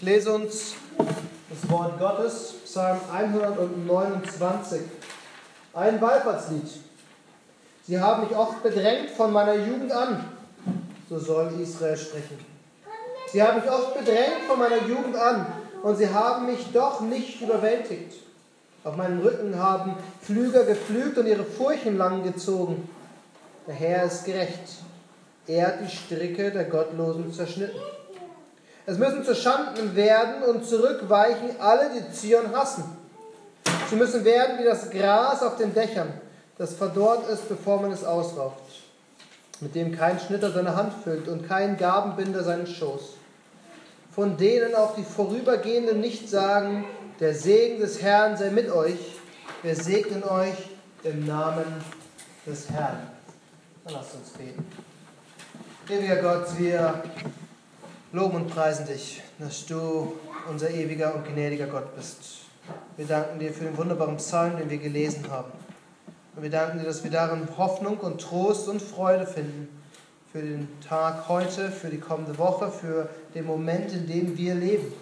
Ich lese uns das Wort Gottes, Psalm 129, ein Wallfahrtslied. Sie haben mich oft bedrängt von meiner Jugend an, so soll Israel sprechen. Sie haben mich oft bedrängt von meiner Jugend an und sie haben mich doch nicht überwältigt. Auf meinem Rücken haben Flüger geflügt und ihre Furchen lang gezogen. Der Herr ist gerecht. Er hat die Stricke der Gottlosen zerschnitten. Es müssen zu Schanden werden und zurückweichen alle, die Zion hassen. Sie müssen werden wie das Gras auf den Dächern, das verdorrt ist, bevor man es ausrauft, mit dem kein Schnitter seine Hand füllt und kein Gabenbinder seinen Schoß. Von denen auch die Vorübergehenden nicht sagen, der Segen des Herrn sei mit euch. Wir segnen euch im Namen des Herrn. Dann lasst uns beten. Ewiger Gott, wir loben und preisen dich, dass du unser ewiger und gnädiger Gott bist. Wir danken dir für den wunderbaren Psalm, den wir gelesen haben. Und wir danken dir, dass wir darin Hoffnung und Trost und Freude finden für den Tag heute, für die kommende Woche, für den Moment, in dem wir leben.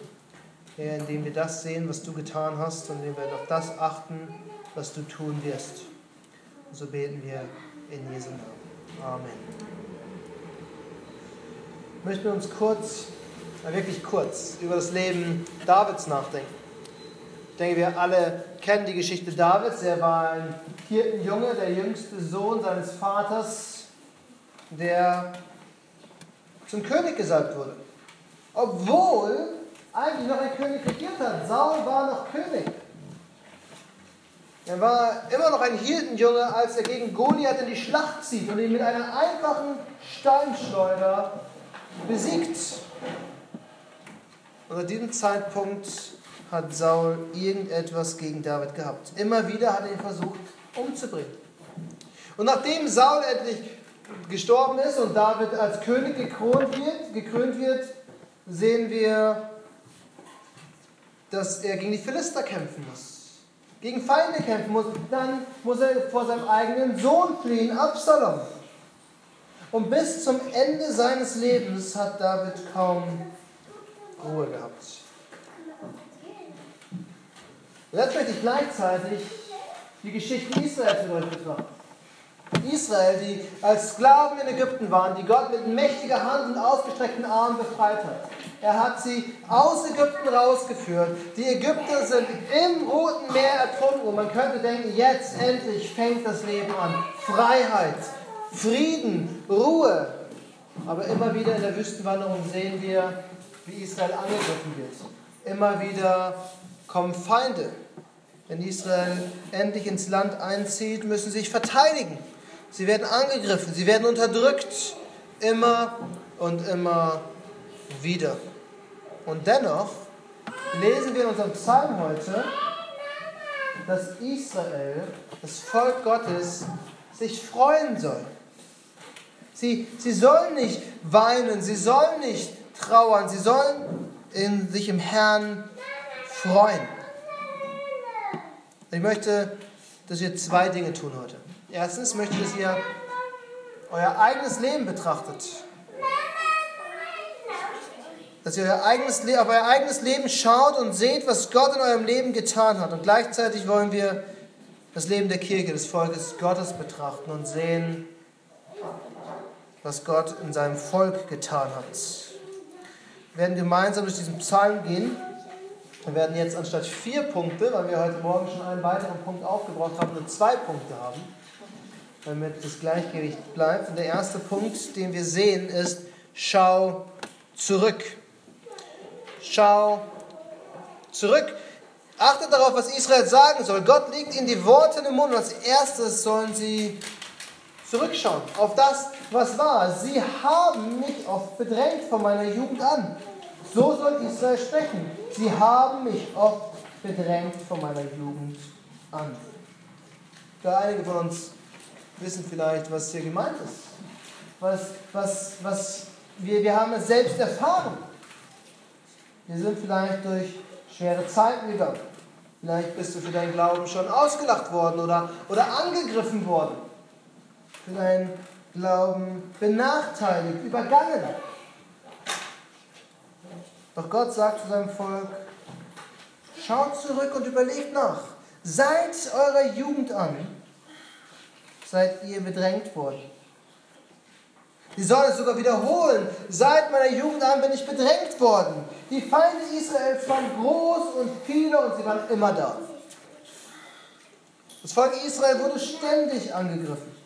Herr, indem wir das sehen, was du getan hast und indem wir auf das achten, was du tun wirst. Und so beten wir in Jesu Namen. Amen. Ich möchte uns kurz, wirklich kurz, über das Leben Davids nachdenken. Ich denke, wir alle kennen die Geschichte Davids. Er war ein Hirtenjunge, der jüngste Sohn seines Vaters, der zum König gesalbt wurde. Obwohl eigentlich noch ein König regiert hat. Saul war noch König. Er war immer noch ein Hirtenjunge, als er gegen Goliath in die Schlacht zieht und ihn mit einer einfachen Steinschleuder besiegt. Und an diesem Zeitpunkt hat Saul irgendetwas gegen David gehabt. Immer wieder hat er ihn versucht umzubringen. Und nachdem Saul endlich gestorben ist und David als König gekrönt wird, gekrönt wird sehen wir dass er gegen die Philister kämpfen muss, gegen Feinde kämpfen muss. Dann muss er vor seinem eigenen Sohn fliehen, Absalom. Und bis zum Ende seines Lebens hat David kaum Ruhe gehabt. Jetzt möchte ich gleichzeitig die Geschichte Israels mit betrachten. Israel, die als Sklaven in Ägypten waren, die Gott mit mächtiger Hand und ausgestreckten Armen befreit hat. Er hat sie aus Ägypten rausgeführt. Die Ägypter sind im Roten Meer ertrunken und man könnte denken, jetzt endlich fängt das Leben an. Freiheit, Frieden, Ruhe. Aber immer wieder in der Wüstenwanderung sehen wir, wie Israel angegriffen wird. Immer wieder kommen Feinde. Wenn Israel endlich ins Land einzieht, müssen sie sich verteidigen. Sie werden angegriffen, sie werden unterdrückt, immer und immer wieder. Und dennoch lesen wir in unserem Psalm heute, dass Israel, das Volk Gottes, sich freuen soll. Sie, sie sollen nicht weinen, sie sollen nicht trauern, sie sollen in, sich im Herrn freuen. Ich möchte, dass wir zwei Dinge tun heute. Erstens möchte ich, dass ihr euer eigenes Leben betrachtet. Dass ihr euer eigenes, auf euer eigenes Leben schaut und seht, was Gott in eurem Leben getan hat. Und gleichzeitig wollen wir das Leben der Kirche, des Volkes Gottes betrachten und sehen, was Gott in seinem Volk getan hat. Wir werden gemeinsam durch diesen Psalm gehen. Wir werden jetzt anstatt vier Punkte, weil wir heute Morgen schon einen weiteren Punkt aufgebraucht haben, nur zwei Punkte haben damit das Gleichgewicht bleibt. Und der erste Punkt, den wir sehen, ist, schau zurück. Schau zurück. Achtet darauf, was Israel sagen soll. Gott legt ihnen die Worte in den Mund. Als erstes sollen sie zurückschauen auf das, was war. Sie haben mich oft bedrängt von meiner Jugend an. So soll Israel sprechen. Sie haben mich oft bedrängt von meiner Jugend an. Da einige von uns wissen vielleicht, was hier gemeint ist. Was, was, was wir, wir haben es selbst erfahren. Wir sind vielleicht durch schwere Zeiten gegangen. Vielleicht bist du für deinen Glauben schon ausgelacht worden oder, oder angegriffen worden. Deinen Glauben benachteiligt, übergangen. Doch Gott sagt zu seinem Volk, schaut zurück und überlegt nach. Seit eurer Jugend an seid ihr bedrängt worden. Sie sollen es sogar wiederholen. Seit meiner Jugend an bin ich bedrängt worden. Die Feinde Israels waren groß und viele und sie waren immer da. Das Volk Israel wurde ständig angegriffen.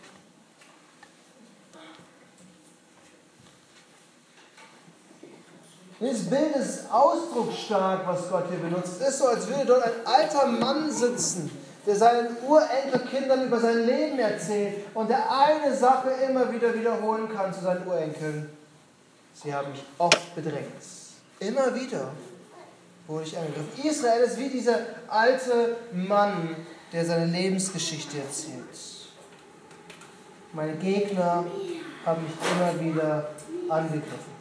Dieses Bild ist ausdrucksstark, was Gott hier benutzt. Es ist so, als würde dort ein alter Mann sitzen, der seinen Urenkelkindern über sein Leben erzählt und der eine Sache immer wieder wiederholen kann zu seinen Urenkeln. Sie haben mich oft bedrängt. Immer wieder wurde ich angegriffen. Israel ist wie dieser alte Mann, der seine Lebensgeschichte erzählt. Meine Gegner haben mich immer wieder angegriffen.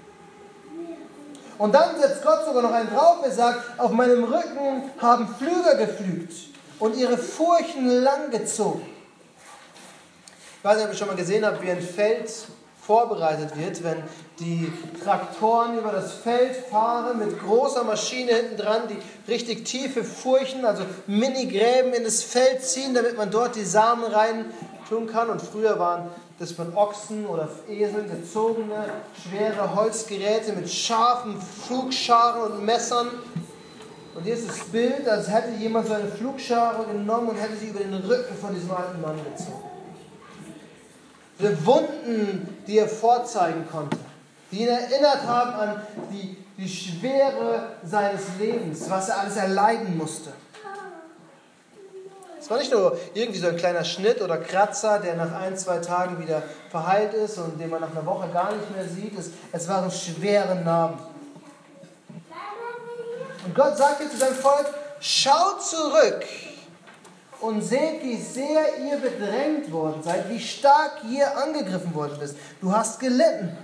Und dann setzt Gott sogar noch einen drauf, er sagt, auf meinem Rücken haben Flüger geflügt und ihre Furchen langgezogen. Ich weiß nicht, ob ihr schon mal gesehen habt, wie ein Feld vorbereitet wird, wenn die Traktoren über das Feld fahren mit großer Maschine hinten dran, die richtig tiefe Furchen, also Mini-Gräben in das Feld ziehen, damit man dort die Samen rein tun kann. Und früher waren das von Ochsen oder Eseln gezogene, schwere Holzgeräte mit scharfen Flugscharen und Messern. Und hier ist das Bild, als hätte jemand so eine Flugschare genommen und hätte sie über den Rücken von diesem alten Mann gezogen. Diese Wunden, die er vorzeigen konnte, die ihn erinnert haben an die, die Schwere seines Lebens, was er alles erleiden musste. Es war nicht nur irgendwie so ein kleiner Schnitt oder Kratzer, der nach ein, zwei Tagen wieder verheilt ist und den man nach einer Woche gar nicht mehr sieht. Es, es waren schwere Narben. Und Gott sagte zu seinem Volk, schaut zurück und seht, wie sehr ihr bedrängt worden seid, wie stark ihr angegriffen worden bist. Du hast gelitten.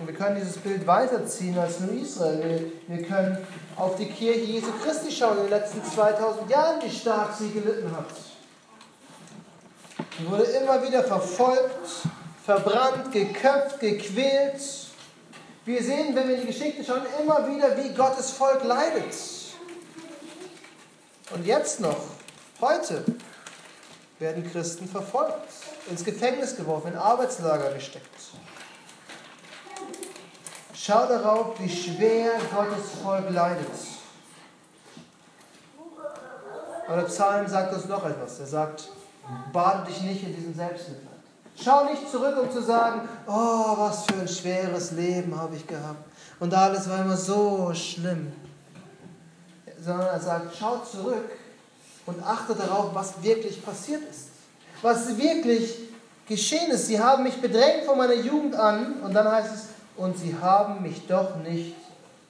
Und wir können dieses Bild weiterziehen als nur Israel. Wir, wir können auf die Kirche Jesu Christi schauen in den letzten 2000 Jahren, wie stark sie gelitten hat. Sie wurde immer wieder verfolgt, verbrannt, geköpft, gequält. Wir sehen, wenn wir in die Geschichte schauen, immer wieder, wie Gottes Volk leidet. Und jetzt noch, heute, werden Christen verfolgt, ins Gefängnis geworfen, in Arbeitslager gesteckt. Schau darauf, wie schwer Gottes Volk leidet. Aber der Psalm sagt uns noch etwas. Er sagt, bade dich nicht in diesem Selbstmitleid. Schau nicht zurück, um zu sagen, oh, was für ein schweres Leben habe ich gehabt. Und alles war immer so schlimm. Sondern er sagt, schau zurück und achte darauf, was wirklich passiert ist. Was wirklich geschehen ist. Sie haben mich bedrängt von meiner Jugend an. Und dann heißt es, und sie haben mich doch nicht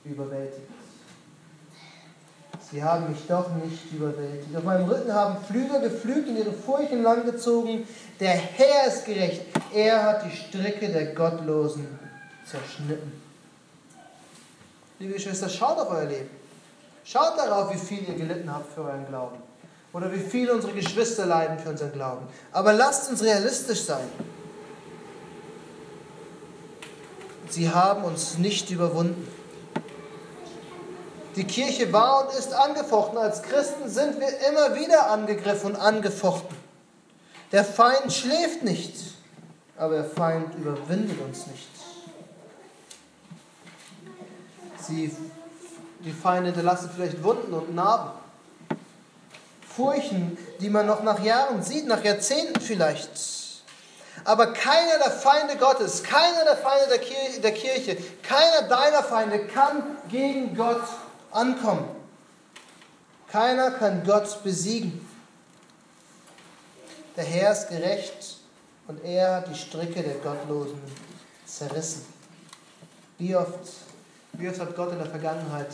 überwältigt. Sie haben mich doch nicht überwältigt. Auf meinem Rücken haben Flüger geflügt und ihre Furchen langgezogen. Der Herr ist gerecht. Er hat die Stricke der Gottlosen zerschnitten. Liebe Geschwister, schaut auf euer Leben. Schaut darauf, wie viel ihr gelitten habt für euren Glauben. Oder wie viel unsere Geschwister leiden für unseren Glauben. Aber lasst uns realistisch sein. Sie haben uns nicht überwunden. Die Kirche war und ist angefochten. Als Christen sind wir immer wieder angegriffen und angefochten. Der Feind schläft nicht, aber der Feind überwindet uns nicht. Sie, die Feinde hinterlassen vielleicht Wunden und Narben. Furchen, die man noch nach Jahren sieht, nach Jahrzehnten vielleicht. Aber keiner der Feinde Gottes, keiner der Feinde der Kirche, der Kirche, keiner deiner Feinde kann gegen Gott ankommen. Keiner kann Gott besiegen. Der Herr ist gerecht und er hat die Stricke der Gottlosen zerrissen. Wie oft, wie oft hat Gott in der Vergangenheit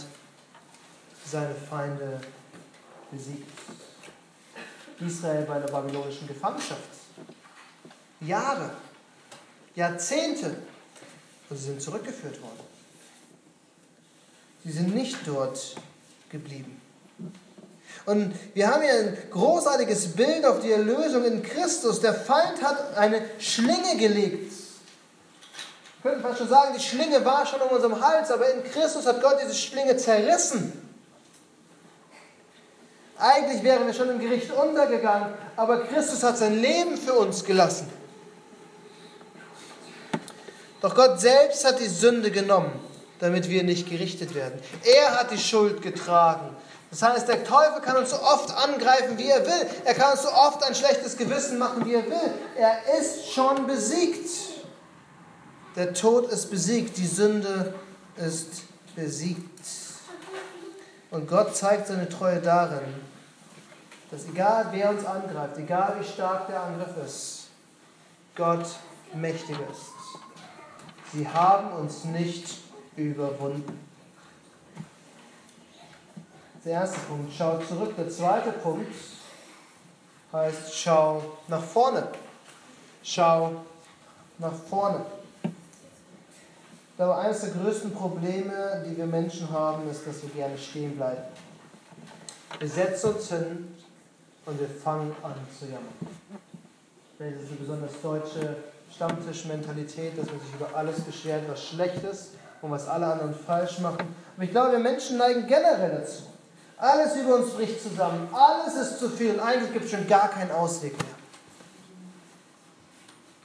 seine Feinde besiegt? Israel bei der babylonischen Gefangenschaft Jahre, Jahrzehnte und sie sind zurückgeführt worden. Sie sind nicht dort geblieben. Und wir haben hier ein großartiges Bild auf die Erlösung in Christus. Der Feind hat eine Schlinge gelegt. könnten fast schon sagen, die Schlinge war schon um unserem Hals, aber in Christus hat Gott diese Schlinge zerrissen. Eigentlich wären wir schon im Gericht untergegangen, aber Christus hat sein Leben für uns gelassen. Doch Gott selbst hat die Sünde genommen, damit wir nicht gerichtet werden. Er hat die Schuld getragen. Das heißt, der Teufel kann uns so oft angreifen, wie er will. Er kann uns so oft ein schlechtes Gewissen machen, wie er will. Er ist schon besiegt. Der Tod ist besiegt, die Sünde ist besiegt. Und Gott zeigt seine Treue darin, dass egal wer uns angreift, egal wie stark der Angriff ist, Gott mächtig ist. Sie haben uns nicht überwunden. Der erste Punkt, schau zurück. Der zweite Punkt heißt, schau nach vorne. Schau nach vorne. Ich glaube, eines der größten Probleme, die wir Menschen haben, ist, dass wir gerne stehen bleiben. Wir setzen uns hin und wir fangen an zu jammern. Das ist eine besonders deutsche Stammtischmentalität, dass man sich über alles beschwert, was schlecht ist und was alle anderen falsch machen. Aber ich glaube, wir Menschen neigen generell dazu. Alles über uns bricht zusammen, alles ist zu viel und eigentlich gibt es schon gar keinen Ausweg mehr.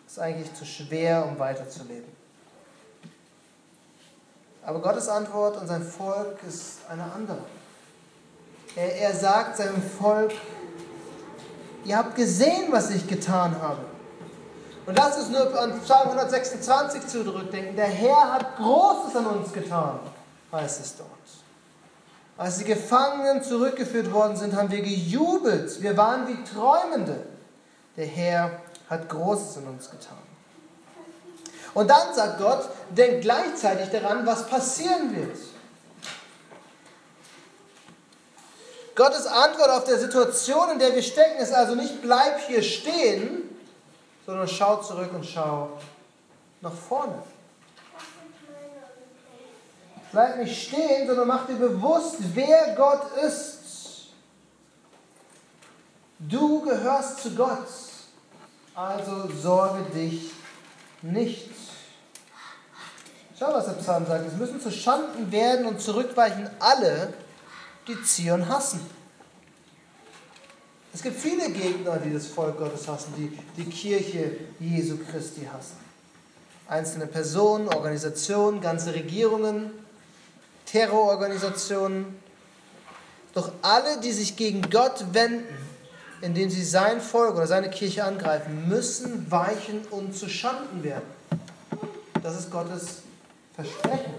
Es ist eigentlich zu schwer, um weiterzuleben. Aber Gottes Antwort an sein Volk ist eine andere. Er, er sagt seinem Volk, ihr habt gesehen, was ich getan habe. Und das ist nur an Psalm 126 zurückdenken. Der Herr hat Großes an uns getan, heißt es dort. Als die Gefangenen zurückgeführt worden sind, haben wir gejubelt. Wir waren wie Träumende. Der Herr hat Großes an uns getan. Und dann sagt Gott, denkt gleichzeitig daran, was passieren wird. Gottes Antwort auf der Situation, in der wir stecken, ist also nicht bleib hier stehen, sondern schau zurück und schau nach vorne. Bleib nicht stehen, sondern mach dir bewusst, wer Gott ist. Du gehörst zu Gott, also sorge dich nicht. Schau, was der Psalm sagt. Es müssen zu Schanden werden und zurückweichen alle, die Zion hassen. Es gibt viele Gegner, die das Volk Gottes hassen, die die Kirche Jesu Christi hassen. Einzelne Personen, Organisationen, ganze Regierungen, Terrororganisationen. Doch alle, die sich gegen Gott wenden, indem sie sein Volk oder seine Kirche angreifen, müssen weichen und zu Schanden werden. Das ist Gottes Versprechen.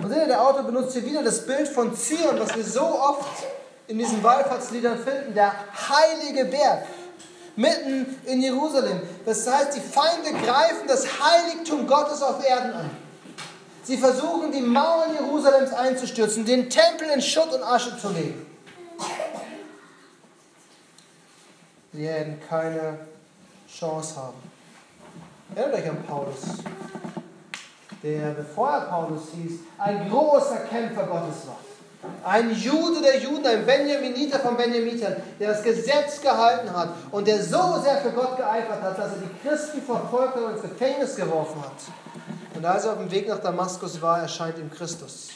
Und der Autor benutzt hier wieder das Bild von Zion, was wir so oft in diesen Wallfahrtsliedern finden, der heilige Berg mitten in Jerusalem. Das heißt, die Feinde greifen das Heiligtum Gottes auf Erden an. Sie versuchen, die Mauern Jerusalems einzustürzen, den Tempel in Schutt und Asche zu legen. Sie werden keine Chance haben. Erinnert euch an Paulus, der, bevor er Paulus hieß, ein großer Kämpfer Gottes war. Ein Jude der Juden, ein Benjaminiter von Benjaminitern, der das Gesetz gehalten hat und der so sehr für Gott geeifert hat, dass er die Christen verfolgt und ins Gefängnis geworfen hat. Und als er auf dem Weg nach Damaskus war, erscheint ihm Christus.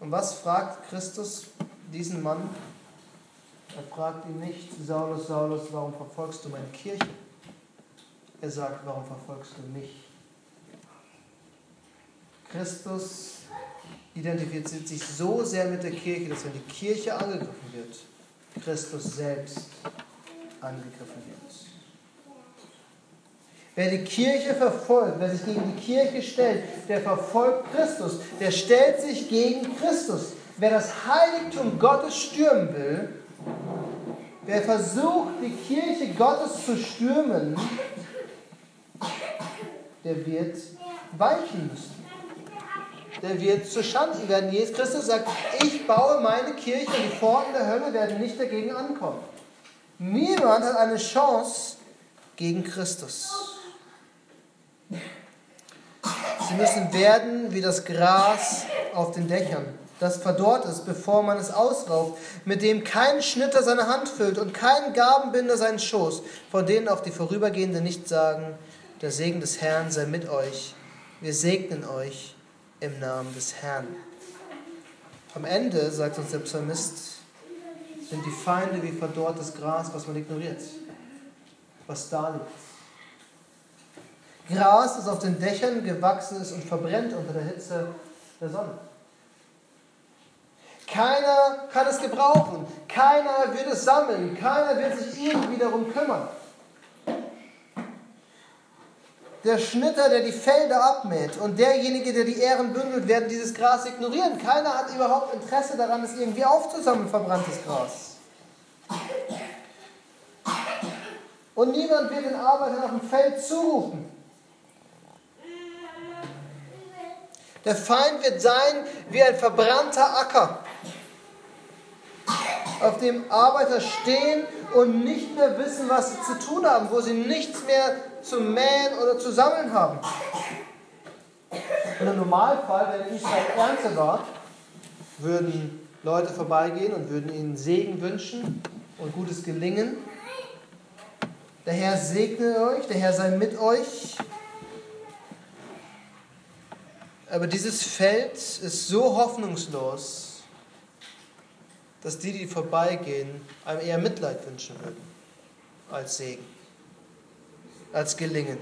Und was fragt Christus diesen Mann? Er fragt ihn nicht, Saulus, Saulus, warum verfolgst du meine Kirche? Er sagt, warum verfolgst du mich? Christus identifiziert sich so sehr mit der Kirche, dass wenn die Kirche angegriffen wird, Christus selbst angegriffen wird. Wer die Kirche verfolgt, wer sich gegen die Kirche stellt, der verfolgt Christus, der stellt sich gegen Christus. Wer das Heiligtum Gottes stürmen will, wer versucht, die Kirche Gottes zu stürmen, der wird weichen müssen der wird zu Schanden werden. Jesus Christus sagt, ich baue meine Kirche und die Pforten der Hölle werden nicht dagegen ankommen. Niemand hat eine Chance gegen Christus. Sie müssen werden wie das Gras auf den Dächern, das verdorrt ist, bevor man es ausrauft, mit dem kein Schnitter seine Hand füllt und kein Gabenbinder seinen Schoß, von denen auch die Vorübergehenden nicht sagen, Der Segen des Herrn sei mit euch. Wir segnen euch im Namen des Herrn. Am Ende, sagt uns der Psalmist, sind die Feinde wie verdorrtes Gras, was man ignoriert, was da liegt. Gras, das auf den Dächern gewachsen ist und verbrennt unter der Hitze der Sonne. Keiner kann es gebrauchen, keiner wird es sammeln, keiner wird sich irgendwie darum kümmern. Der Schnitter, der die Felder abmäht und derjenige, der die Ähren bündelt, werden dieses Gras ignorieren. Keiner hat überhaupt Interesse daran, es irgendwie aufzusammeln, verbranntes Gras. Und niemand wird den Arbeitern auf dem Feld zurufen. Der Feind wird sein wie ein verbrannter Acker, auf dem Arbeiter stehen und nicht mehr wissen, was sie zu tun haben, wo sie nichts mehr zu mähen oder zu sammeln haben. Und im Normalfall, wenn Israel Ernte war, würden Leute vorbeigehen und würden ihnen Segen wünschen und gutes Gelingen. Der Herr segne euch, der Herr sei mit euch. Aber dieses Feld ist so hoffnungslos, dass die, die vorbeigehen, einem eher Mitleid wünschen würden als Segen, als Gelingen.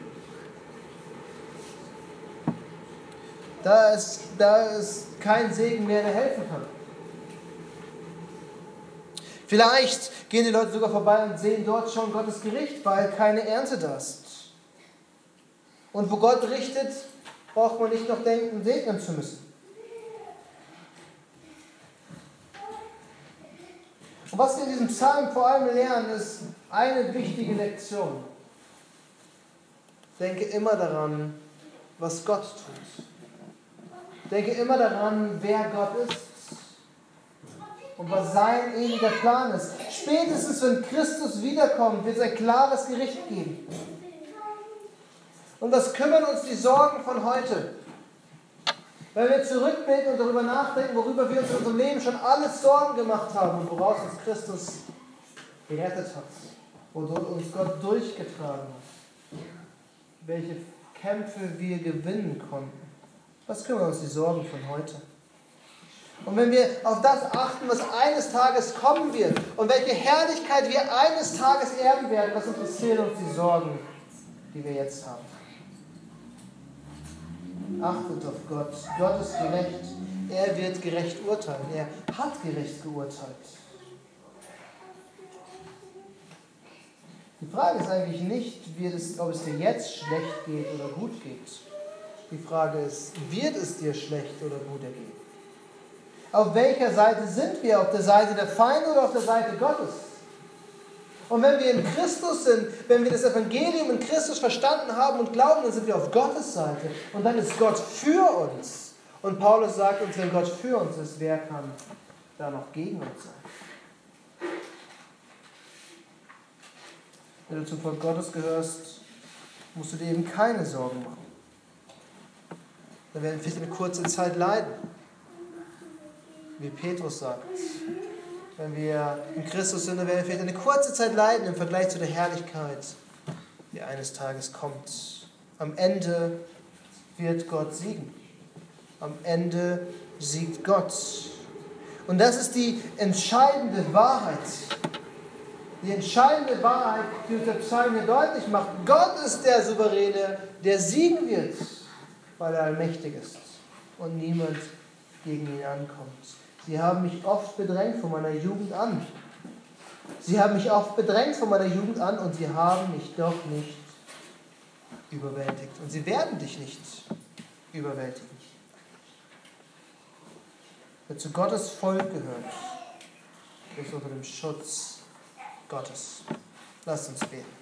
Da ist, da ist kein Segen mehr, der helfen kann. Vielleicht gehen die Leute sogar vorbei und sehen dort schon Gottes Gericht, weil keine Ernte da ist. Und wo Gott richtet, braucht man nicht noch denken, segnen zu müssen. Und was wir in diesem Psalm vor allem lernen, ist eine wichtige Lektion. Denke immer daran, was Gott tut. Denke immer daran, wer Gott ist und was sein ewiger Plan ist. Spätestens, wenn Christus wiederkommt, wird es ein klares Gericht geben. Und was kümmern uns die Sorgen von heute? Wenn wir zurückblicken und darüber nachdenken, worüber wir uns in unserem Leben schon alles Sorgen gemacht haben und woraus uns Christus gerettet hat, wodurch uns Gott durchgetragen hat, welche Kämpfe wir gewinnen konnten. Was kümmern uns die Sorgen von heute? Und wenn wir auf das achten, was eines Tages kommen wird und welche Herrlichkeit wir eines Tages erben werden, was interessieren uns die Sorgen, die wir jetzt haben? Achtet auf Gott. Gott ist gerecht. Er wird gerecht urteilen. Er hat gerecht geurteilt. Die Frage ist eigentlich nicht, es, ob es dir jetzt schlecht geht oder gut geht. Die Frage ist, wird es dir schlecht oder gut ergehen? Auf welcher Seite sind wir? Auf der Seite der Feinde oder auf der Seite Gottes? Und wenn wir in Christus sind, wenn wir das Evangelium in Christus verstanden haben und glauben, dann sind wir auf Gottes Seite. Und dann ist Gott für uns. Und Paulus sagt uns, wenn Gott für uns ist, wer kann da noch gegen uns sein? Wenn du zum Volk Gottes gehörst, musst du dir eben keine Sorgen machen. Dann werden wir vielleicht eine kurze Zeit leiden. Wie Petrus sagt, wenn wir in Christus sind, dann werden wir vielleicht eine kurze Zeit leiden im Vergleich zu der Herrlichkeit, die eines Tages kommt. Am Ende wird Gott siegen. Am Ende siegt Gott. Und das ist die entscheidende Wahrheit. Die entscheidende Wahrheit, die uns der Psalm hier deutlich macht. Gott ist der Souveräne, der siegen wird, weil er allmächtig ist und niemand gegen ihn ankommt. Sie haben mich oft bedrängt von meiner Jugend an. Sie haben mich oft bedrängt von meiner Jugend an und sie haben mich doch nicht überwältigt. Und sie werden dich nicht überwältigen. Wer zu Gottes Volk gehört, ist unter dem Schutz Gottes. Lasst uns beten.